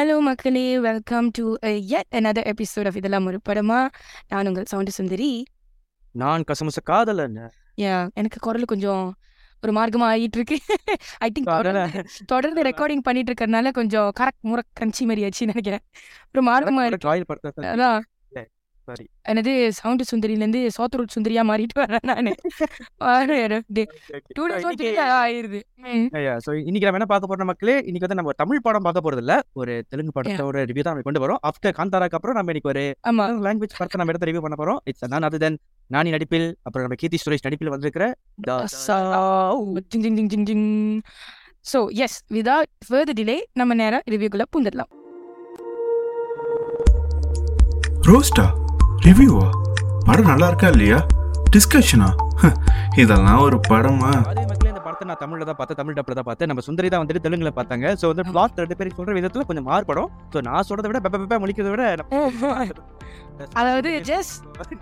Hello மக்களே. Welcome to yet another episode of இதெல்லாம் ஒரு படமா? நான் உங்கள் சவுண்டு சுந்தரி. நான் கசமுச காதலன். யா எனக்கு குரல் கொஞ்சம் ஒரு மார்க்கமா ஆகிட்டு இருக்கு ஐ திங்க். தொடர்ந்து ரெக்கார்டிங் பண்ணிட்டு இருக்கறனால கொஞ்சம் கரெக்ட் முறை கஞ்சி மாதிரி ஆச்சுன்னு நினைக்கிறேன். ஒரு மார்க்கமா இருக்கு. Sorry. எனது சவுண்டு சுந்தரியிலேருந்து சோத்துருட் சுந்தரியா மாறிட்டு வரேன் நான். டூ ஆயிருது. ஸோ இன்னைக்கு நம்ம என்ன பார்க்க போறோம் மக்களே? இன்னைக்கு வந்து நம்ம தமிழ் படம் பார்க்க போறது இல்ல. ஒரு தெலுங்கு படத்தோட ரிவ்யூ தான் நம்ம கொண்டு வரோம். ஆஃப்டர் காந்தாராக்கு அப்புறம் நம்ம இன்னைக்கு ஒரு ஆமா. லாங்குவேஜ் படத்தை நம்ம எடுத்து ரிவ்யூ பண்ண போறோம். இட்ஸ் நான் அது தென் நானி நடிப்பில் அப்புறம் நம்ம கீர்த்தி சுரேஷ் நடிப்பில் வந்திருக்கிற so yes without further delay நம்ம நேரம் ரிவ்யூக்குள்ள பூந்துடலாம். ரோஸ்டா ரிவ்யூவா படம் நல்லா இருக்கா இல்லையா டிஸ்கஷனா இதெல்லாம் ஒரு படமா? படத்தை நான் தமிழ்ல தான் பார்த்தேன். தமிழ் டப்ல தான் பார்த்தேன். நம்ம சுந்தரி தான் வந்துட்டு தெலுங்குல பார்த்தாங்க. ஸோ வந்து பிளாட் ரெண்டு பேரும் சொல்ற விதத்துல கொஞ்சம் மாறுபடும். ஸோ நான் சொல்றதை விட பெப்ப பெப்ப முழிக்கிறத விட அதாவது just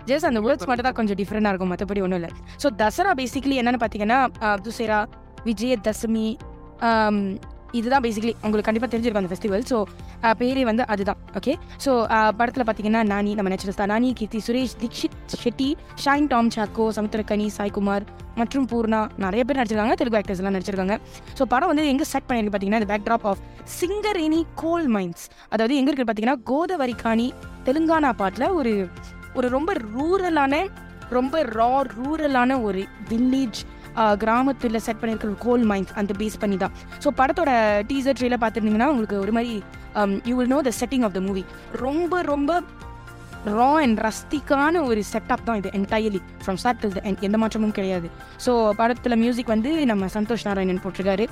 ஜஸ்ட் அந்த வேர்ட்ஸ் மட்டும் தான் கொஞ்சம் டிஃப்ரெண்டாக இருக்கும். மற்றபடி ஒன்றும் இல்லை. ஸோ தசரா பேசிக்கலி என்னன்னு பார்த்தீங்கன்னா துசேரா விஜய தசமி ஆம், இதுதான் பேசிக்கலி உங்களுக்கு கண்டிப்பாக தெரிஞ்சிருக்கும் அந்த ஃபெஸ்டிவல் ஸோ பேரே வந்து அதுதான். ஓகே ஸோ படத்தில் பார்த்தீங்கன்னா நானி நம்ம நேச்சுரல்ஸ் தான் நானி கீர்த்தி சுரேஷ் தீக்ஷித் ஷெட்டி ஷைன் டாம் சாக்கோ சமுத்திரக்கனி சாய்குமார் மற்றும் பூர்ணா நிறைய பேர் நடிச்சிருக்காங்க. தெலுங்கு ஆக்டர்ஸ்லாம் நடிச்சிருக்காங்க. ஸோ படம் வந்து எங்கே செட் பண்ணியிருக்கு பார்த்தீங்கன்னா இந்த backdrop of Singareni coal mines அதாவது எங்கே இருக்குது பார்த்தீங்கன்னா கோதவரிகாணி தெலுங்கானா பாட்டில் ஒரு ஒரு ரொம்ப ரூரலான ரொம்ப ரா ரூரலான ஒரு வில்லேஜ் கிராமத்தில் செட் பண்ணியிருக்கிற கோல் மைன்ஸ் அந்த பேஸ் பண்ணி தான் ஸோ படத்தோட டீசர் ட்ரெயில பார்த்துருந்தீங்கன்னா உங்களுக்கு ஒரு மாதிரி you will know the setting of the movie ரொம்ப ரொம்ப ரா அண்ட் ரஸ்திக்கான ஒரு செட்டப் தான் இது entirely from start to end எந்த மாற்றமும் கிடையாது. ஸோ படத்தில் மியூசிக் வந்து நம்ம சந்தோஷ் நாராயணன் போட்டிருக்காரு.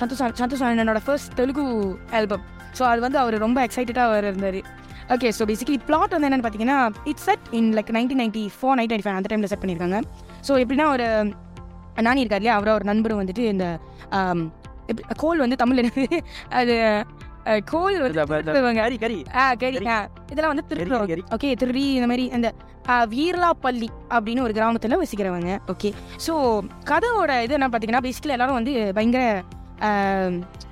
சந்தோஷ் சந்தோஷ் நாராயணனோட ஃபர்ஸ்ட் தெலுங்கு ஆல்பம் ஸோ அது வந்து அவர் ரொம்ப எக்ஸைட்டடாக அவர் இருந்தார் ஓகே ஸோ பேசிக்கலி பிளாட் வந்து என்னென்னு பார்த்தீங்கன்னா it's set in like nineteen ninety four ninety five அந்த டைமில் செட் பண்ணியிருக்காங்க ஸோ எப்படின்னா ஒரு நானி இருக்கார் இல்லையா? அவரோட ஒரு நண்பரும் வந்துட்டு இந்த கோல் வந்து தமிழ் என்னது? அது கோல். கரி கரி ஆ கரி ஆ இதெல்லாம் வந்து திருடுறோம் கரி ஓகே திருடி இந்த மாதிரி அந்த வீரலாப்பள்ளி அப்படின்னு ஒரு கிராமத்தில் வசிக்கிறவங்க. ஓகே. ஸோ கதையோட இது என்ன பார்த்தீங்கன்னா பேசிக்கலி எல்லாரும் வந்து பயங்கர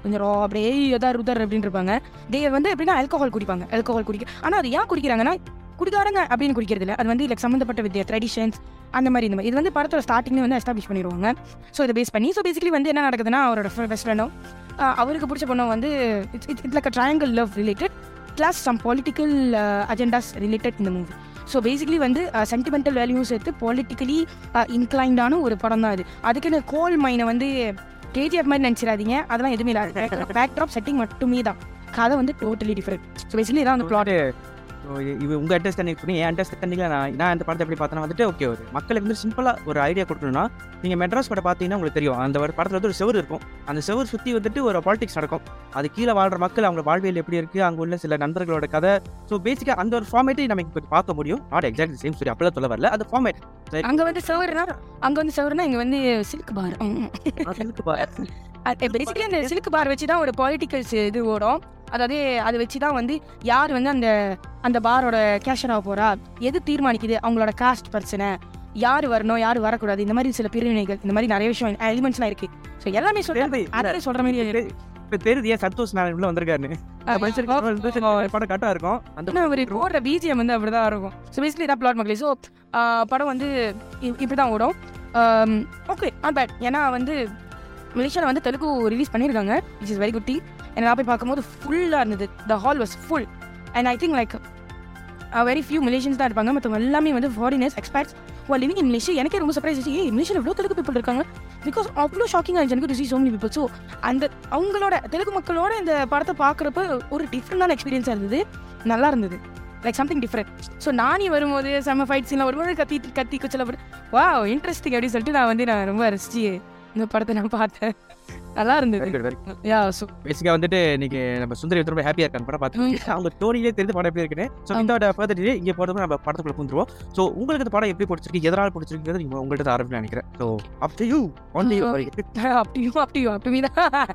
கொஞ்சம் ரா அப்படியே எதார் உதர் அப்படின்னு இருப்பாங்க. தே வந்து எப்படின்னா ஆல்கஹால் குடிப்பாங்க. ஆல்கஹால் குடிக்க ஆனால் அது ஏன் குடிக்கிறாங்கன்னா குடிக்காரங்க அப்படின்னு குடிக்கிறது இல்லை அது வந்து லைக் சம்மந்தப்பட்ட வித் ட்ரெடிஷன்ஸ் அந்த மாதிரி இந்த மாதிரி. இது வந்து படத்தோட ஸ்டார்டிங்லேயே வந்து எஸ்டாப்ளிஷ் பண்ணிடுவாங்க. ஸோ இதை பேஸ் பண்ணி ஸோ பேசிக்கலி வந்து என்ன நடக்குதுன்னா அவரோட பெஸ்ட் ஃப்ரெண்டும் அவருக்கு பிடிச்ச பொண்ணும் வந்து it's it's it's like a triangle love related plus some political agendas related இந்த மூவி ஸோ பேசிக்கலி வந்து சென்டிமெண்டல் வேல்யூஸ் எடுத்து பொலிட்டிக்கலி இன்க்ளைண்டான ஒரு படம் தான் அது. அதுக்குன்னு கோல் மைனை வந்து கேஜிஎஃப் மாதிரி நினச்சிடாதீங்க. அதெல்லாம் எதுவுமே இல்லை பேக் ட்ராப் செட்டிங் மட்டுமே தான். கதை வந்து டோட்டலி டிஃப்ரெண்ட் ஸோ பேசிக்கலி இதான் வந்து பிளாட் இவ உங்க அண்டர்ஸ்டாண்டிங் பண்ணி என் அண்டர்ஸ்டாண்டிங்ல நான் நான் அந்த படத்தை எப்படி பார்த்தேன்னா வந்துட்டு ஓகே ஒரு மக்களுக்கு வந்து சிம்பிளா ஒரு ஐடியா கொடுக்கணும்னா நீங்க மெட்ராஸ் படம் பார்த்தீங்கன்னா உங்களுக்கு தெரியும். அந்த ஒரு படத்துல வந்து ஒரு செவர் இருக்கும். அந்த செவர் சுத்தி வந்துட்டு ஒரு பாலிடிக்ஸ் நடக்கும். அது கீழே வாழ்ற மக்கள் அவங்க வாழ்வியல் எப்படி இருக்கு அங்க உள்ள சில நண்பர்களோட கதை. ஸோ பேசிக்கா அந்த ஒரு ஃபார்மேட்டை நமக்கு இப்போ பார்க்க முடியும். நாட் எக்ஸாக்ட் சேம் ஸ்டோரி அப்பெல்லாம் சொல்ல வரல. அந்த ஃபார்மேட் அங்கே வந்து செவருனா அங்கே வந்து செவருனா இங்கே வந்து சில்க் பார் பேசிக்கலி அந்த சில்க் பார் வச்சு தான் ஒரு பொலிட்டிக்கல்ஸ் இது ஓடும். அதாவது அதை வச்சு தான் வந்து யார் வந்து அந்த அந்த பாரோட கேஷர் ஆக போறா? எது தீர்மானிக்குது? அவங்களோட காஸ்ட் பிரச்சனை. யார் வரணும்? யார் வரக்கூடாது? இந்த மாதிரி சில பிரிவினைகள் இந்த மாதிரி நிறைய விஷயம் எலிமெண்ட்ஸ்லாம் இருக்கு. ஸோ எல்லாமே சொல்ற அதே சொல்ற மாதிரி. இப்போ தெரியுது ஏன் சந்தோஷ் உள்ள வந்திருக்காருன்னு. படம் கரெக்டாக இருக்கும். அந்த ஒரு போடுற பிஜிஎம் வந்து அப்படிதான் இருக்கும். ஸோ பேசிக்கலி இதான் பிளாட் மக்களே. ஸோ படம் வந்து இப்படி தான் ஓடும். ஓகே நாட் பேட் ஏன்னா வந்து மலேசியாவில் வந்து தெலுங்கு ரிலீஸ் பண்ணியிருக்காங்க which is very good thing என்ன நான் போய் பார்க்கும்போது ஃபுல்லாக இருந்தது. The hall was full and I think like very few Malaysians தான் இருப்பாங்க. மற்றவங்க எல்லாமே வந்து foreigners experts or living in Malaysia எனக்கே ரொம்ப சர்ப்ரைஸ் ஆச்சு ஏ மலேசியாவில் எவ்வளோ தெலுங்கு பீப்பிள் இருக்காங்க. பிகாஸ் அவ்வளோ ஷாக்கிங் இருந்துச்சு. எனக்கு to see so many people so அந்த அவங்களோட தெலுங்கு மக்களோட இந்த படத்தை பார்க்குறப்ப ஒரு டிஃப்ரெண்டான எக்ஸ்பீரியன்ஸாக இருந்தது. நல்லா இருந்தது. Like something different so Nani வரும்போது செம்ம ஃபைட் சீன்லாம் வரும்போது கத்தி கத்தி குச்சல வா இன்ட்ரெஸ்டிங் அப்படின்னு சொல்லிட்டு நான் வந்து நான் ரொம்ப ரசிச்சு இந்த படத்தை நான் பார்த்தேன். நல்லா இருந்தது. யா ஸோ பேசிக்கா வந்துட்டு இன்னைக்கு நம்ம சுந்தரி ரொம்ப ஹாப்பியா இருக்காங்க படம் பார்த்து. அவங்க ஸ்டோரியிலே தெரிஞ்சு படம் எப்படி இருக்குன்னு ஸோ. இதோட ஃபர்தர் இங்கே போகிறது நம்ம படத்துக்குள்ள பூந்துருவோம் ஸோ உங்களுக்கு இந்த படம் எப்படி பிடிச்சிருக்கு எதனால் பிடிச்சிருக்கிறது நீங்க உங்கள்கிட்ட ஆரம்பிச்சு நினைக்கிறேன். So up to you one you அப்படியும் அப்படியும் அப்படி தான்.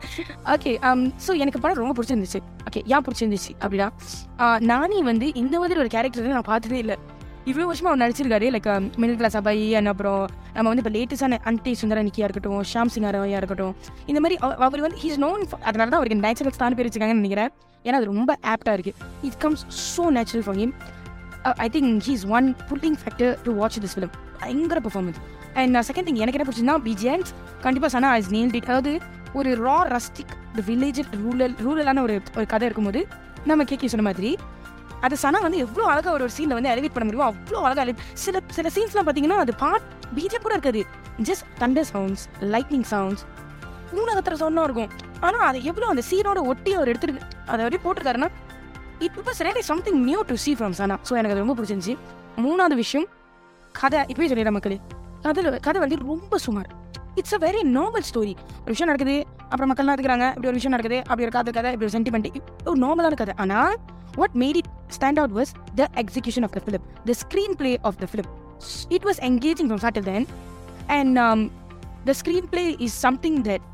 ஓகே ஸோ எனக்கு படம் ரொம்ப பிடிச்சிருந்துச்சு. ஓகே ஏன் பிடிச்சிருந்துச்சு அப்படின்னா நானி வந்து இந்த மாதிரி ஒரு கேரக்டர் நான் பார்த்ததே இல்லை. இவ்வளோ வருஷமாக அவர் நடிச்சிருக்காரு. Like middle class a boy and அப்புறம் நம்ம வந்து இப்போ லேட்டஸ்டான அன்டி சுந்தரனிக்கியாக இருக்கட்டும் ஷாம் சிங் இருக்கட்டும். இந்த மாதிரி அவர் வந்து ஹீஸ் நோன் அதனால தான் அவருக்கு நேச்சுரல் ஸ்தான் பேர் வச்சிருக்காங்கன்னு நினைக்கிறேன். ஏன்னா அது ரொம்ப ஆப்டாக இருக்குது it comes so natural for him I think he's one pulling factor to watch this film பயங்கர பர்ஃபார்மன்ஸ் அண்ட் செகண்ட் திங் எனக்கு என்ன பிடிச்சதுன்னா பிஜிஎன்ஸ் கண்டிப்பாக சனா இஸ் நேல்ட் இட் அதாவது ஒரு ரா ரஸ்டிக் வில்லேஜ் ரூரல் ரூரலான ஒரு ஒரு கதை இருக்கும்போது நம்ம கேக்கி சொன்ன மாதிரி அது சனா வந்து எவ்வளோ அழகாக ஒரு ஒரு சீனில் வந்து எலிவேட் பண்ண முடியுமோ அவ்வளோ அழகாக சில சில சீன்ஸ்லாம் பார்த்தீங்கன்னா அது பாட் பிஜே கூட இருக்காது. Just thunder sounds lightning sounds மூணகத்துற சவுண்டாக இருக்கும். ஆனால் அதை எவ்வளோ அந்த சீனோட ஒட்டி அவர் எடுத்துருக்கு அதை அப்படியே போட்டிருக்காருன்னா it was really something new to see from Sana. So எனக்கு அது ரொம்ப பிடிச்சிருந்துச்சி. மூணாவது விஷயம் கதை. இப்போயே சொல்லிடுறேன் மக்களே. கதை கதை வந்து ரொம்ப சுமார். It's a very normal story ஒரு விஷயம் நடக்குது அப்புறம் மக்கள்லாம் இருக்கிறாங்க இப்படி ஒரு விஷயம் நடக்குது அப்படி ஒரு காதல் கதை இப்படி ஒரு சென்டிமெண்ட் ஒரு நார்மலான கதை ஆனால் what made it stand out was the execution of the film the screen play of the film it was engaging from start till then and the screen play is something that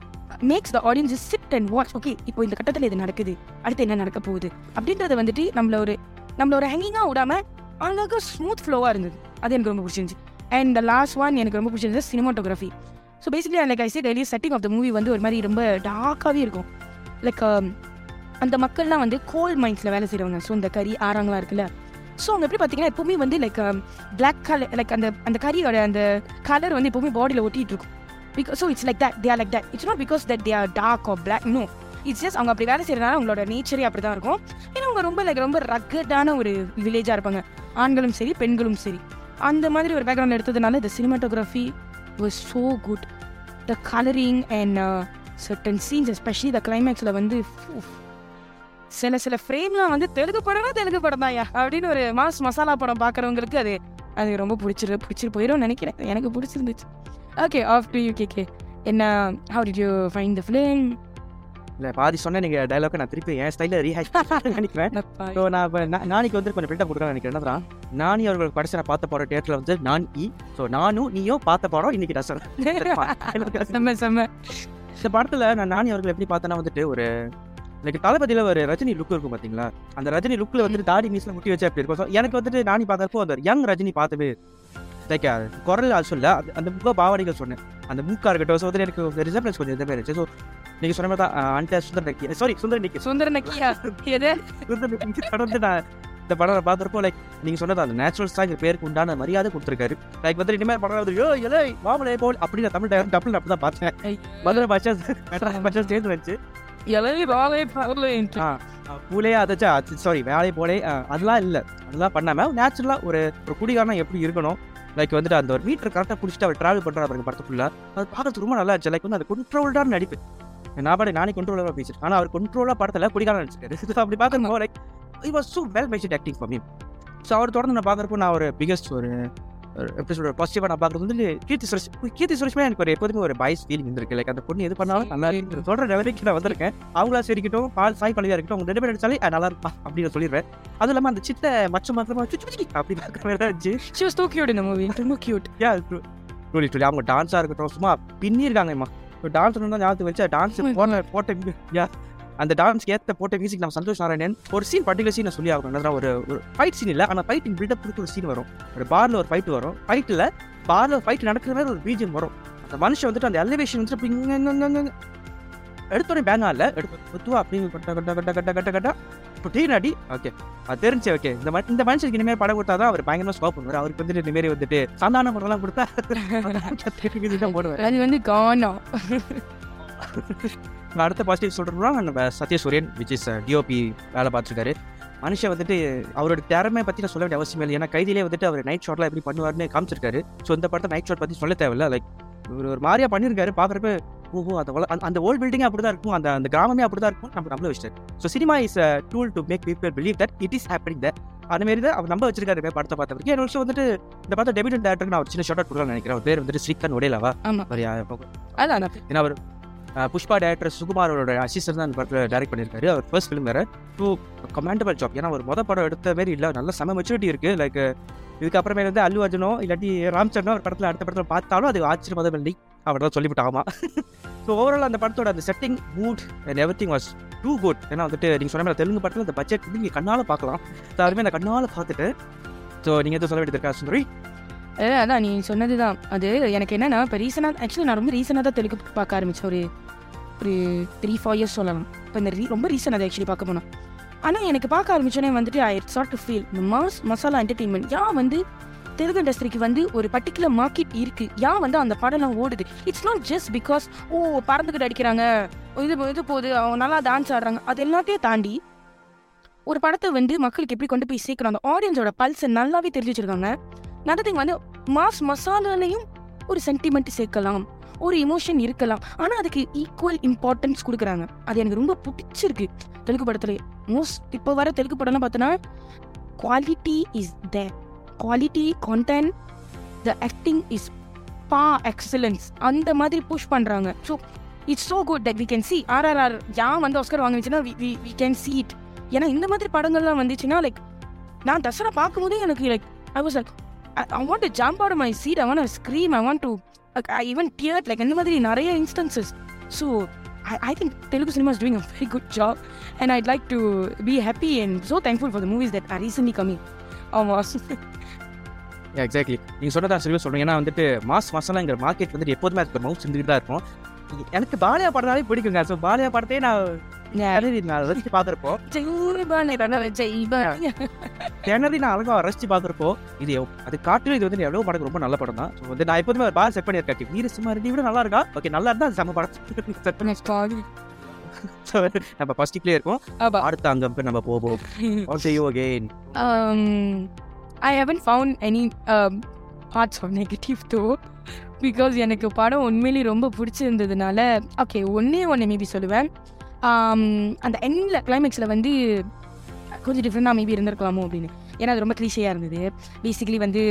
makes the audience sit and watch okay இப்போ இந்த கட்டத்தில் இது நடக்குது அடுத்து என்ன நடக்க போகுது அப்படின்றத வந்துட்டு நம்மள ஒரு நம்மள ஒரு ஹேங்கிங்காக விடாம அழகாக ஸ்மூத் ஃப்ளோவாக இருந்தது. அது எனக்கு ரொம்ப பிடிச்சிருந்துச்சு. அண்ட் த லாஸ்ட் ஒன் எனக்கு ரொம்ப பிடிச்சிருந்தது cinematography so basically like I say daily setting of the movie வந்து ஒரு மாதிரி ரொம்ப டார்க்காகவே இருக்கும். லைக் um, அந்த மக்கள்லாம் வந்து கோல் மைண்ட்ஸில் வேலை செய்கிறவங்க ஸோ இந்த கறி ஆறாங்களா இருக்குல்ல. ஸோ அவங்க எப்படி பார்த்தீங்கன்னா எப்பவுமே வந்து லைக் பிளாக் கலர் லைக் அந்த அந்த கறியோட அந்த கலர் வந்து எப்பவுமே பாடியில் ஒட்டிகிட்டு இருக்கும். Because so it's like that they are like that it's not because that they are dark or black no it's just அவங்க அப்படி வேலை செய்கிறனால அவங்களோட நேச்சரே அப்படி தான் இருக்கும். ஏன்னா அவங்க ரொம்ப லைக் ரொம்ப ரக்கட்டான ஒரு வில்லேஜாக இருப்பாங்க. ஆண்களும் சரி பெண்களும் சரி. அந்த மாதிரி ஒரு பேக்ரவுண்ட் எடுத்ததுனால இந்த cinematography was so good the colouring and certain scenes especially the கிளைமேக்ஸில் வந்து சில சில ஃப்ரேம்லாம் வந்து தெலுங்கு படம்னா தெலுங்கு படம் தான்யா அப்படின்னு ஒரு மாஸ் மசாலா படம் பார்க்குறவங்களுக்கு அது அது ரொம்ப பிடிச்சிரு பிடிச்சிரு போயிடும் நினைக்கிறேன். எனக்கு பிடிச்சிருந்துச்சு. Okay up to you K என்ன how did you find the film இல்லை பாதி சொன்ன நீங்கள் டைலாக் நான் திருப்பி என் ஸ்டைலில் ரீஹேஷ் நினைக்கிறேன். ஸோ நான் இப்போ நாளைக்கு வந்து கொஞ்சம் பில்டப் கொடுக்குறேன் நினைக்கிறேன். என்னதான் நானி அவர்கள் கடைசி நான் பார்த்த படம் தேட்டரில் வந்து நான் இ ஸோ நானும் நீயும் பார்த்த படம் இன்னைக்கு ரசம் செம்ம செம்ம. இந்த படத்தில் நான் நானி அவர்கள் எப்படி பார்த்தேன்னா வந்துட்டு ஒரு எனக்கு தளபதியில் ஒரு ரஜினி லுக் இருக்கும் பார்த்தீங்களா அந்த ரஜினி லுக்கில் வந்துட்டு தாடி மீசில் முட்டி வச்சு அப்படி இருக்கும்? ஸோ எனக்கு வந்துட்டு நானி பார்த்தப்போ அந்த யங் ரஜினி பார்த்தவே லைக் குரல் அது சொல்ல அந்த முக பாவனைகள் சொன்னேன். அந்த மூக்கா இருக்கட்டும் வந்து எனக்கு ரிசப்ளன்ஸ் கொஞ்சம் இந்த மாதிரி இருந்துச்சு. ஸோ நீங்கள் சொன்ன மாதிரி தான் அன்ட சுந்தர் நக்கி. சாரி சுந்தர் நிக்கி. சுந்தர நக்கியா எது? சுந்தர் நிக்கி தொடர்ந்து நான் இந்த படம் பார்க்குறப்போ லைக் நீங்கள் சொன்னது அந்த நேச்சுரல் ஸ்டாக் பேருக்கு உண்டான மரியாதை கொடுத்துருக்காரு. லைக் வந்து இனிமேல் படம் வந்து யோ இலை மாமலை போல் அப்படி நான் தமிழ் டயர் டப்பில் அப்படி தான் பார்த்தேன் மதுரை பாஷா பாஷா சேர்ந்து எலவி ராவே பரலேன்ட்டு ஆ பூலே அதாச்சா சாரி வேலையை போலே அதெல்லாம் இல்லை. அதெல்லாம் பண்ணாமல் நேச்சுரலாக ஒரு ஒரு குடிகாரனா எப்படி இருக்கணும்? லைக் வந்துட்டு அந்த ஒரு மீட்டர் கரெக்டாக பிடிச்சிட்டு அவர் ட்ராவல் பண்ணுறாரு பாருங்க படத்துக்குள்ள. அது பார்க்கறதுக்கு ரொம்ப நல்லா இருந்துச்சு. லைக் வந்து அது கண்ட்ரோல்டான நடிப்பு. நான் பாடி நானே கண்ட்ரோலாக பேசிட்டு ஆனால் அவர் கண்ட்ரோலாக படத்தில் குடிகாரன் நடிச்சிருக்காரு. அப்படி பார்க்கணும் like it was so well meshed acting for him so அவர் தொடர்ந்து நான் பார்க்குறப்போ நான் ஒரு பிகஸ்ட் ஒரு எப்படி சொல்ற பாசிட்டிவாக நான் பார்க்குறது வந்து கீர்த்தி சுரேஷ் கீர்த்தி சுரேஷ்மே எனக்கு ஒரு எப்போதுமே ஒரு பாய்ஸ் ஃபீலிங் இருந்திருக்கு லைக் அந்த பொண்ணு எது பண்ணாலும் நல்லா இருக்கு. சொல்கிற லெவலுக்கு நான் வந்திருக்கேன். அவங்களா சரிக்கட்டும் பால் சாய் பள்ளியாக இருக்கட்டும் அவங்க ரெண்டு பேர் நடிச்சாலே "அஹ், நல்லா இருப்பா அப்படின்னு சொல்லிடுவேன். அதுவும் இல்லாமல் அந்த சித்த மச்ச மாத்திரமா சுச்சி அப்படி பார்க்குற மாதிரி தான் இருந்துச்சு. ஷி வாஸ் டூ கியூட் இந்த மூவி ரொம்ப கியூட் யா ட்ரூலி ட்ரூலி அவங்க டான்ஸாக இருக்கட்டும் சும்மா பின்னிருக்காங்கம்மா இப்போ டான்ஸ் தான் ஞாபகத்துக்கு வச்சு டான்ஸ் போன போட்ட யா அந்த டான்ஸ்க்கு ஏற்ற போட்ட மியூசிக் நம்ம சந்தோஷ் நாராயணன் ஒரு சீன் பர்டிகுலர் சீன் சொல்லி ஆகணும். ஒரு ஒரு ஃபைட் சீன் இல்லை ஆனால் ஃபைட்டிங் பில்டப் கொடுத்து ஒரு சீன் வரும். ஒரு பார்ல ஒரு ஃபைட் வரும். ஃபைட்டில் பார்ல ஃபைட் நடக்கிற மாதிரி ஒரு பீஜன் வரும். அந்த மனுஷன் வந்துட்டு அந்த எலிவேஷன் வந்துட்டு எடுத்தோடனே பேங்கா இல்லை எடுத்து பொத்துவா அப்படி கட்ட கட்ட கட்ட கட்ட கட்ட கட்ட. இப்போ டீ நடி ஓகே அது தெரிஞ்சு ஓகே இந்த இந்த மனுஷனுக்கு இனிமேல் படம் கொடுத்தா தான் அவர் பயங்கரமாக ஸ்கோப் பண்ணுவார். அவருக்கு வந்துட்டு மாதிரி வந்துட்டு சந்தான படம்லாம் கொடுத்தா தான் போடுவேன் அது வந்து கானா. நான் அடுத்த பாசிட்டிவ் சொல்கிறோம்னா நம்ம சத்யசூரியன் விச் இஸ் டிஓபி வேலை பார்த்துருக்காரு. மனுஷன் வந்துட்டு அவரோட திறமை பற்றி நான் சொல்ல வேண்டிய அவசியம் இல்லை. ஏன்னா கைதிலே வந்துட்டு அவர் நைட் ஷாட்லாம் எப்படி பண்ணுவார்னு காமிச்சிருக்காரு. ஸோ இந்த படத்தை நைட் ஷாட் பற்றி சொல்ல தேவையில்ல. லைக் ஒரு ஒரு மாதிரியா பண்ணியிருக்காரு. பார்க்குறப்ப ஓஹோ அந்த அந்த- ஓல்ட் பில்டிங்கே அப்படி தான் இருக்கும். அந்த அந்த கிராமமே அப்படி தான் இருக்கும் நம்ம நம்ப வச்சிட்டாரு so cinema is a tool to make people believe that it is happening that அந்த தான் அவர் நம்ப வச்சிருக்காரு படத்தை பார்த்த வரைக்கும். ஆல்சோ வந்துட்டு இந்த படத்தை டெபியூட் டேரக்டருக்கு நான் ஒரு சின்ன ஷார்ட் கொடுக்கலாம்னு நினைக்கிறேன். அவர் பேர் வந்துட்டு ஸ்ரீகாந்த் ஒடேலாவா? ஆமா. அவர் யா- அதான். ஏன்னா அவர் புஷ்பா டேரக்டர் சுகுமாரோட அசிஸ்டன்ட் தான் அந்த படத்தில் டேரக்ட் பண்ணியிருக்காரு. அவர் ஃபர்ஸ்ட் ஃபிலிம் வேறு. டூ கமாண்டபிள் ஜாப் ஏன்னா ஒரு மொத படம் எடுத்த மாரி இல்லை. நல்ல செம மெச்சூரிட்டி இருக்குது லைக் இதுக்கப்புறமே வந்து அல்லு அர்ஜுனோ இல்லாட்டி ராம் ஒரு படத்தில் அடுத்த படத்தில் பார்த்தாலும் அது ஆச்சரியமாக தான் இல்லை. அவர் தான் சொல்லிவிட்டாமா ஸோ ஓவரால் அந்த படத்தோட அந்த setting mood and everything was too good ஏன்னா வந்துட்டு நீங்கள் சொன்ன மாதிரி தெலுங்கு படத்தில் அந்த பட்ஜெட் வந்து நீங்கள் கண்ணால் பார்க்கலாம். எல்லாருமே அந்த கண்ணால் பார்த்துட்டு. ஸோ நீங்கள் எதுவும் சொல்ல வேண்டியது இருக்கா சுந்தரி? ஏ, அதான் நீ சொன்னது தான் அது எனக்கு என்னன்னா இப்போ ரீசனாக ஆக்சுவலி நான் ரொம்ப ரீசனாக தான் தெலுங்கு பார்க்க ஆரம்பிச்சேன். ஒரு ஒரு த்ரீ ஃபோர் இயர்ஸ் சொல்லலாம். இப்போ இந்த ரீ ரொம்ப ரீசன் அதை ஆக்சுவலி பார்க்க போனோம். ஆனால் எனக்கு பார்க்க ஆரம்பிச்சோன்னே வந்துட்டு ஐ சாட் டு ஃபீல் இந்த மாஸ் மசாலா என்டர்டெயின்மெண்ட் யா வந்து தெலுங்கு இண்டஸ்ட்ரிக்கு வந்து ஒரு பர்டிகுலர் மார்க்கெட் இருக்கு. யா வந்து அந்த படம்லாம் ஓடுது. It's not just because oh பறந்துக்கிட்டு அடிக்கிறாங்க. இது இது போகுது. அவங்க நல்லா டான்ஸ் ஆடுறாங்க. அது எல்லாத்தையும் தாண்டி ஒரு படத்தை வந்து மக்களுக்கு எப்படி கொண்டு போய் சேர்க்கணும்? அந்த ஆடியன்ஸோட பல்ஸை நல்லாவே தெரிஞ்சு வச்சிருக்காங்க. another வந்து மாஸ் மசாலாலையும் ஒரு சென்டிமெண்ட் சேர்க்கலாம். ஒரு இமோஷன் இருக்கலாம். ஆனால் அதுக்கு ஈக்குவல் இம்பார்ட்டன்ஸ் கொடுக்குறாங்க. அது எனக்கு ரொம்ப பிடிச்சிருக்கு. தெலுங்கு படத்துல மோஸ்ட் இப்போ வர தெலுங்கு படம்லாம் பார்த்தோன்னா quality is the quality content the acting is par excellence அந்த மாதிரி புஷ் பண்ணுறாங்க so it's so good that we can see RRR யான் வந்து Oscar வாங்கிச்சுன்னா we we can see it ஏன்னா இந்த மாதிரி படங்கள்லாம் வந்துச்சுன்னா லைக் நான் தசரா பார்க்கும்போதே எனக்கு like I was like I want to jump out my seat I want scream I want to I even tear like இந்த மாதிரி நிறைய instances so I think Telugu cinemas doing a very good job and I'd like to be happy and so thankful for the movies that are recently coming ஆமாம் exactly நீங்கள் சொன்னதா சரியாக சொல்கிறேன் ஏன்னா வந்துட்டு மாஸ் மசாலாங்கிற மார்க்கெட் வந்துட்டு எப்போதுமே அதுக்கு மவுஸ் செஞ்சுக்கிட்டு தான் இருக்கும். எனக்கு பாலியா படம்னாலே பிடிக்குங்க. ஸோ பாலியா படத்தையே நான் திணறி நான் ரசித்து பார்க்குறப்போ திணறி நான் அழகாக ரசித்து பார்க்குறப்போ இது அது காட்டிலும் இது வந்து எவ்வளோ படம் ரொம்ப நல்ல படம் தான். வந்து நான் எப்போதுமே பார் செட் பண்ணியிருக்கேன். வீரசிம்மா ரெட்டி விட நல்லா இருக்கா? ஓகே நல்லா இருந்தால் செம்ம படம். செட் பண்ணி So, நம்ம ஃபர்ஸ்ட்லேயே இருக்கும் அடுத்த அங்கம் நம்ம போவோம். All I haven't found any um, parts of negative though. Because எனக்கு படம் உண்மையிலேயே ரொம்ப பிடிச்சிருந்ததுனால ஓகே ஒன்றே ஒன்று மேபி சொல்லுவேன். அந்த எண்டில் கிளைமேக்ஸில் வந்து கொஞ்சம் டிஃப்ரெண்டாக மேபி இருந்திருக்கலாமோ அப்படின்னு. ஏன்னா அது ரொம்ப க்ளீஷியாக இருந்தது. பேசிக்கலி வந்து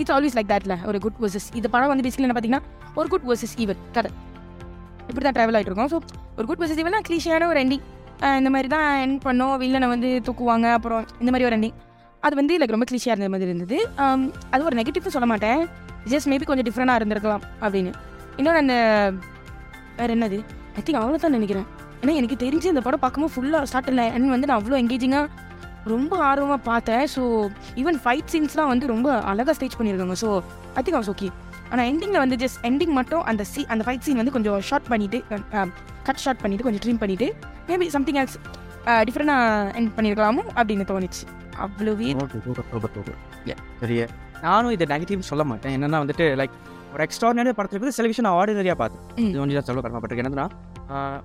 இட்ஸ் ஆல்வேஸ் லைக் தட்ல ஒரு குட் வர்சஸ் இந்த படம் வந்து பேசிக்கலி என்ன பார்த்தீங்கன்னா ஒரு குட் வர்சஸ் ஈவன் கதை. இப்படி தான் ட்ராவல் ஆகிட்டு இருக்கோம். ஸோ ஒரு குட் வர்சஸ் ஈவன் க்ளீஷியான ஒரு எண்டிங் இந்த மாதிரி தான் என் பண்ணோம். வில்லனை வந்து தூக்குவாங்க. அப்புறம் இந்த மாதிரி ஒரு எண்டிங் அது வந்து எனக்கு ரொம்ப கிளிஷியாக இருந்த மாதிரி இருந்தது. அது ஒரு நெகட்டிவ்னு சொல்ல மாட்டேன். ஜஸ்ட் மேபி கொஞ்சம் டிஃப்ரெண்டாக இருந்திருக்கலாம் அப்படின்னு. இன்னொன்று அந்த வேறு என்னது? ஐ திங்க் அவ்வளோ தான் நினைக்கிறேன். ஏன்னா எனக்கு தெரிஞ்சு இந்த படம் பார்க்கும்போது ஃபுல்லாக ஸ்டார்ட் இல்லை அண்ட் வந்து நான் அவ்வளோ எங்கேஜிங்காக ரொம்ப ஆர்வமாக பார்த்தேன். ஸோ ஈவன் ஃபைட் சீன்ஸ்லாம் வந்து ரொம்ப அழகாக ஸ்டேஜ் பண்ணியிருக்காங்க. So I think was okay ஆனால் எண்டிங்கில் வந்து ஜஸ்ட் எண்டிங் மட்டும் அந்த சீ அந்த ஃபைட் சீன் வந்து கொஞ்சம் ஷார்ட் பண்ணிவிட்டு கட் ஷார்ட் பண்ணிவிட்டு கொஞ்சம் ட்ரீம் பண்ணிவிட்டு மேபி சம்திங் எல்ஸ் டிஃப்ரெண்டாக எண்ட் பண்ணியிருக்கலாமோ அப்படின்னு தோணுச்சு. அவ்வளோவே சரியா நானும் இதை நெகட்டிவ் சொல்ல மாட்டேன். என்னன்னா வந்துட்டு லைக் ஒரு எக்ஸ்ட்ரானரி படத்துல இருந்து சில விஷயம் நான் ஆர்டினரியாக பார்த்தேன். இது ஒன்று தான் சொல்ல கடமைப்பட்டிருக்கேன் என்னன்னா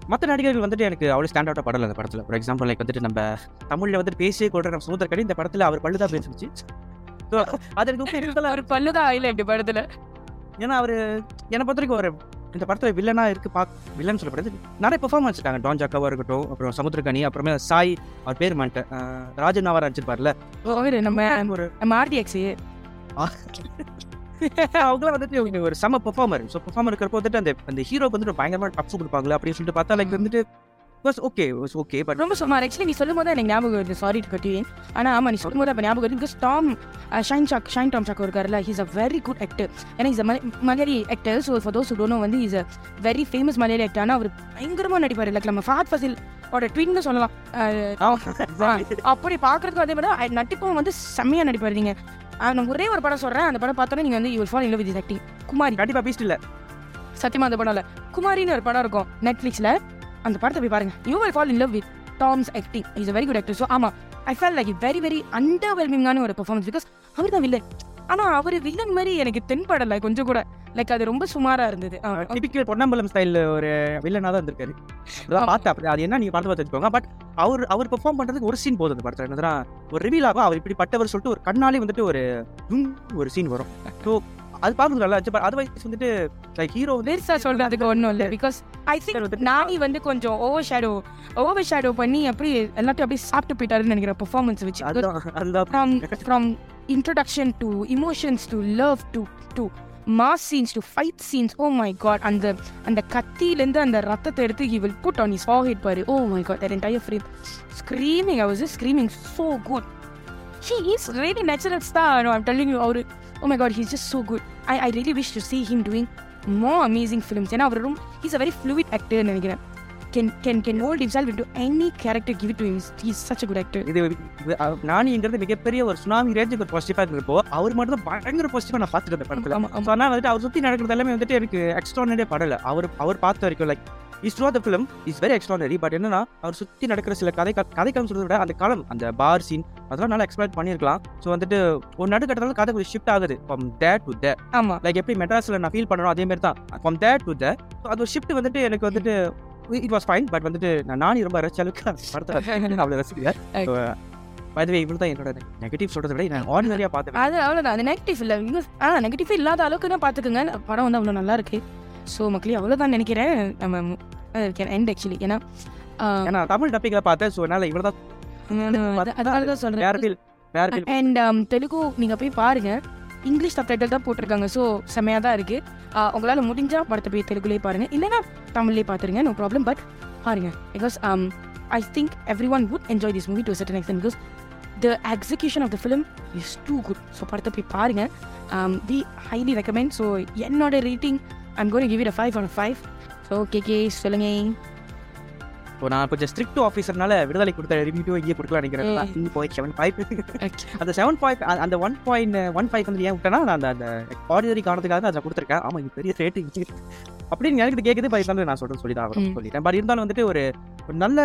மற்ற நடிகர்கள் வந்துட்டு எனக்கு அவ்வளோ ஸ்டாண்ட் அவுட்டாக படல அந்த படத்தில். ஃபார் எக்ஸாம்பிள் லைக் வந்துட்டு நம்ம தமிழில் வந்துட்டு பேசியே கொடுற நம்ம சமுத்திரக்கடி இந்த படத்தில் அவர் பல்லு தான் பேசிச்சு ஸோ அது எனக்கு ரொம்ப இருந்தல ஒரு பல்லுதான் ஆயில இப்படி படத்துல. ஏன்னா அவர் என்னை பொறுத்த வரைக்கும் ஒரு இந்த படத்தில் வில்லனா இருக்கு பாக் வில்லன் சொல்லப்படுது நிறைய பெர்ஃபார்மன்ஸ் இருக்காங்க டான் ஜாக்காவா இருக்கட்டும் அப்புறம் சமுத்திரக்கனி அப்புறமே சாய் அவர் பேர் மாட்டேன் ராஜன் நாவார் நடிச்சிருப்பார்ல ஒரு நம்ம ஒரு நம்ம ஆர்டிஎக்ஸ் அவங்களாம் வந்துட்டு இவங்க ஒரு செம பெர்ஃபார்மர் ஸோ பெர்ஃபார்மர் இருக்கிறப்போ வந்துட்டு அந்த அந்த ஹீரோக்கு வந்துட்டு பயங்கரமா டப்ஸ் கொடுப்பாங்களா அப்படின்னு சொல்லிட்டு பார்த்தா லைக் வந்துட்டு was okay was okay but ரொம்ப சுமார் ஆக்சுவலி நீ சொல்லும் போது எனக்கு ஞாபகம் வருது. சாரி டு கட்டி ஆனா ஆமா நீ சொல்லும் போது அப்போ ஞாபகம் வருது. பிகாஸ் டாம் ஷைன் சாக் ஷைன் டாம் சாக் இருக்காருல்ல he's a very good actor ஏன்னா is a Malayali actor so for those dunno வந்து is a very famous Malayali actor ஆனால் அவர் பயங்கரமா நடிப்பார். லைக் நம்ம ஃபாத் ஃபசில் அவரோட ட்வின்னு சொல்லலாம். அப்படி பார்க்கறதுக்கு அதே விட அஹ், நட்டிப்பும் வந்து செம்மையா நடிப்பார் நீங்க. அஹ், நான் ஒரே ஒரு படம் சொல்றேன். அந்த படம் பார்த்தோன்னே நீங்க வந்து you fall in with acting Kumari. கண்டிப்பா பீஸ்ட் இல்ல. சத்தியமா அந்த படம் இல்ல குமாரின்னு ஒரு படம் இருக்கும் நெட்ஃபிளிக்ஸ்ல அந்த படத்தை போய் பாருங்க. You will fall in love with Tom's acting is very good actor so ஆமா I fell like very very அண்டர்வெல்மிங்கான ஒரு பெர்ஃபார்மன்ஸ் பிகாஸ் அவர் தான் வில்லன் ஆனா அவர் வில்லன் மாதிரி எனக்கு தென்படலை கொஞ்சம் கூட. லைக் அது ரொம்ப சுமாரா இருந்தது. டிபிக்கல் பொன்னம்பலம் ஸ்டைல் ஒரு வில்லனா தான் இருந்திருக்காரு அதான் பார்த்தேன் அப்படி அது என்ன நீங்க பார்த்து பார்த்துக்கோங்க பட் அவர் அவர் பெர்ஃபார்ம் பண்றதுக்கு ஒரு சீன் போதும் அந்த படத்துல. என்னதுன்னா ஒரு ரிவீல் ஆகும் அவர் இப்படி பட்டவர் சொல்லிட்டு ஒரு கண்ணாலே வந்துட்டு ஒரு ஒரு சீன் வரும். ஸோ அது பார்க்கறது நல்லா இருந்துச்சு. பட் அதர்வைஸ் வந்துட்டு லைக் ஹீரோ பெருசா சொல்றதுக்கு ஒன்றும் இல்லை. பிகாஸ் ஐ திங்க் நானி வந்து கொஞ்சம் ஓவர் ஷேடோ ஓவர் ஷேடோ பண்ணி அப்படி எல்லாத்தையும் அப்படியே சாப்பிட்டு போயிட்டாருன்னு நினைக்கிறேன் பெர்ஃபார்மன்ஸ் வச்சு. அதுதான் அதுதான் from from introduction to emotions to love to to mass scenes to fight scenes oh my god அந்த அந்த கத்தியிலேருந்து அந்த ரத்தத்தை எடுத்து he will put on his forehead பாரு oh my god that entire frame screaming I was just screaming so good he is really natural star no I'm telling you அவரு oh my god he's just so good I I really wish to see him doing more amazing films ஏன்னா அவர் ரொம்ப he's a very fluid actor நினைக்கிறேன் can can can mold himself into any character give it to him. He's such a good actor. இது நானிங்கிறது மிகப்பெரிய ஒரு tsunami ரேஞ்சுக்கு ஒரு பாசிட்டிவா இருந்தப்போ அவர் மட்டும் தான் பயங்கர பாசிட்டிவா நான் பார்த்துட்டு இருந்தேன் படத்துல. ஆனால் வந்துட்டு அவர் சுற்றி நடக்கிறது எல்லாமே வந்துட்டு எனக்கு எக்ஸ்ட்ரானரியே படல. அவர் அவர் பார்த்த வரைக்கும் like is through the film is very extraordinary but என்னன்னா அவர் சுற்றி நடக்கிற சில கதை கதைக்களம் சொல்றதை விட அந்த காலம் அந்த பார் சீன் அதெல்லாம் நல்லா எக்ஸ்பிளைன் பண்ணியிருக்கலாம். ஸோ வந்துட்டு ஒரு நடுக்கட்டத்தில் கதை கொஞ்சம் ஷிஃப்ட் ஆகுது. ஃப்ரம் தேட் டு தே ஆமா. லைக் எப்படி மெட்ராஸில் நான் ஃபீல் பண்ணணும் அதே மாதிரி தான். ஃப்ரம் தேட் டு தே அது ஒரு ஷிஃப்ட் வந்துட்டு எனக்கு வந்துட்டு இட் வாஸ் ஃபைன் பட் வந்துட்டு நான் நானி ரொம்ப ரசிச்ச அளவுக்கு அந்த படத்தை அவ்வளோ ரசிக்கிறேன் பதவி இவ்வளோ தான் என்னோட நெகட்டிவ் சொல்றதை விட நான் ஆர்டினரியாக பார்த்தேன் அது அவ்வளோதான் அது நெகட்டிவ் இல்லை. ஆ நெகட்டிவ் இல்லாத அளவுக்கு தான் பார்த்துக்குங்க. படம் வந்து அவ்வளோ நல்லா இருக்கு. ஸோ மக்களே அவ்வளோதான் நினைக்கிறேன். நம்ம எண்ட் ஆக்சுவலி ஏன்னா ஏன்னா தமிழ் டப்பிங்கில் பார்த்தேன். ஸோ என்னால் இவ்வளோ தான் அது- அதனால தான் சொல்கிறேன் அண்ட் தெலுங்கு நீங்கள் போய் பாருங்க. இங்கிலீஷ் சப்டைட்டில் தான் போட்டிருக்காங்க. ஸோ செம்மையாக தான் இருக்குது உங்களால் முடிஞ்சால் படத்தை போய் தெலுங்குலேயே பாருங்கள் இல்லைன்னா தமிழ்லேயே பார்த்துருங்க நோ ப்ராப்ளம் பட் பாருங்க. Because I think everyone would enjoy this movie to certain extent because the execution of the film is too good so படத்தை போய் பாருங்க. வி ஹைலி ரெக்கமெண்ட் ஸோ என்னோட rating I'm gonna give it a five on five so K K சொல்லுங்க. இப்போ நான் கொஞ்சம் strict ஆஃபீஸர்னால விடுதலை கொடுத்த ரிவ்யூ இங்கே கொடுக்கலாம் நினைக்கிறேன். ம். இங்கே போய் செவன் ஃபைவ். அந்த செவன் ஃபைவ் அந்த ஒன் பாயிண்ட் ஒன் ஃபைவ் வந்து ஏன் விட்டேன்னா நான் அந்த ஆர்டினரி காரணத்துக்காக அதை கொடுத்துருக்கேன். ஆமாம் இது பெரிய ரேட்டிங் அப்படின்னு எனக்கு கேட்குது பட் இருந்தாலும் நான் சொல்றது சொல்லி தான். சொல்லிட்டேன். பட் இருந்தாலும் வந்துட்டு ஒரு ஒரு நல்ல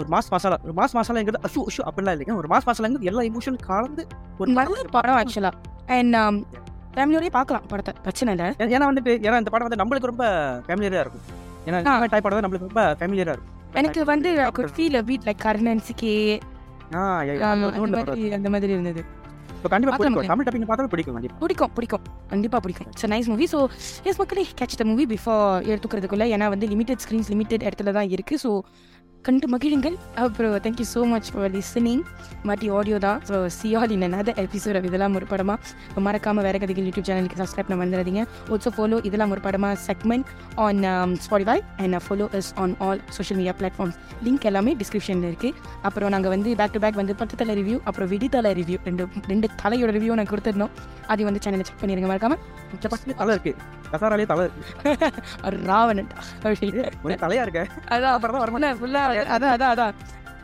ஒரு மாஸ் மசாலா ஒரு மாஸ் மசாலாங்கிறது அஷு அஷு அப்படிலாம் இல்லைங்க. ஒரு மாஸ் மசாலாங்கிறது எல்லா இமோஷன் கலந்து ஒரு நல்ல படம் ஆக்சுவலாக அண்ட் ஃபேமிலியோடய பார்க்கலாம் படத்தை. பிரச்சனை இல்லை. ஏன்னா வந்துட்டு ஏன்னா இந்த படம் வந்து நம்மளுக்கு ரொம்ப ஃபேமிலியராக இருக்கும். ஏன்னா டைப் படம் வந்து நம்மளுக்கு ரொம்ப ஃபேமிலியராக இருக்கும். எனக்கு வந்து I could feel a bit like yeah, yeah. அந்த மாதிரி இருந்தது. கண்டிப்பா பிடிக்கும். தமிழ் டப்பிங் பார்த்தாலும் பிடிக்கும் கண்டிப்பா. பிடிக்கும் பிடிக்கும். பிடிக்கும். It's nice movie so yes மக்களே கேட்ச் த மூவி பிஃபோர் எடுத்துக்கிறதுக்குள்ள. ஏன்னா வந்து லிமிடெட் ஸ்க்ரீன்ஸ் லிமிடெட் இடத்துல தான் இருக்குது ஸோ கண்டு மகிழுங்கள். அப்புறம் thank you so much for listening மாட்டி ஆடியோ தான். So see all in another episode இதெல்லாம் ஒரு படமாக மறக்காமல் வேற கதைகள் யூடியூப் சேனலுக்கு சப்ஸ்கிரைப் பண்ண வந்துடாதீங்க ஆல்சோ ஃபாலோ இதெல்லாம் ஒரு படமாக segment on Spotify and follow us on all social media platforms link எல்லாமே டிஸ்கிரிப்ஷனில் இருக்குது அப்புறம் நாங்கள் வந்து பேக் டு பேக் வந்து பத்து தலை ரிவ்யூ அப்புறம் விடி தலை ரிவ்யூ ரெண்டு ரெண்டு தலையோட ரிவ்யூ நான் கொடுத்துருந்தோம். அது வந்து சேனலை செக் பண்ணிடுங்க மறக்காம. பக்கத்துல தலை இருக்கு. கசாராலே தலை ராவணன். ஒரே தலையா இருக்க? அதான். அப்புறம் தான் வரமாட்டேன் ஃபுல்லாக அதான் அதான் அதான்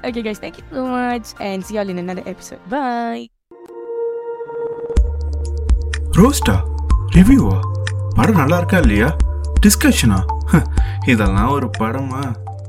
okay guys thank you so much and see all in another episode. Bye. ரோஸ்டா ரிவ்யூவா படம் நல்லா இருக்கா இல்லையா? டிஸ்கஷனா இதெல்லாம் ஒரு படமா?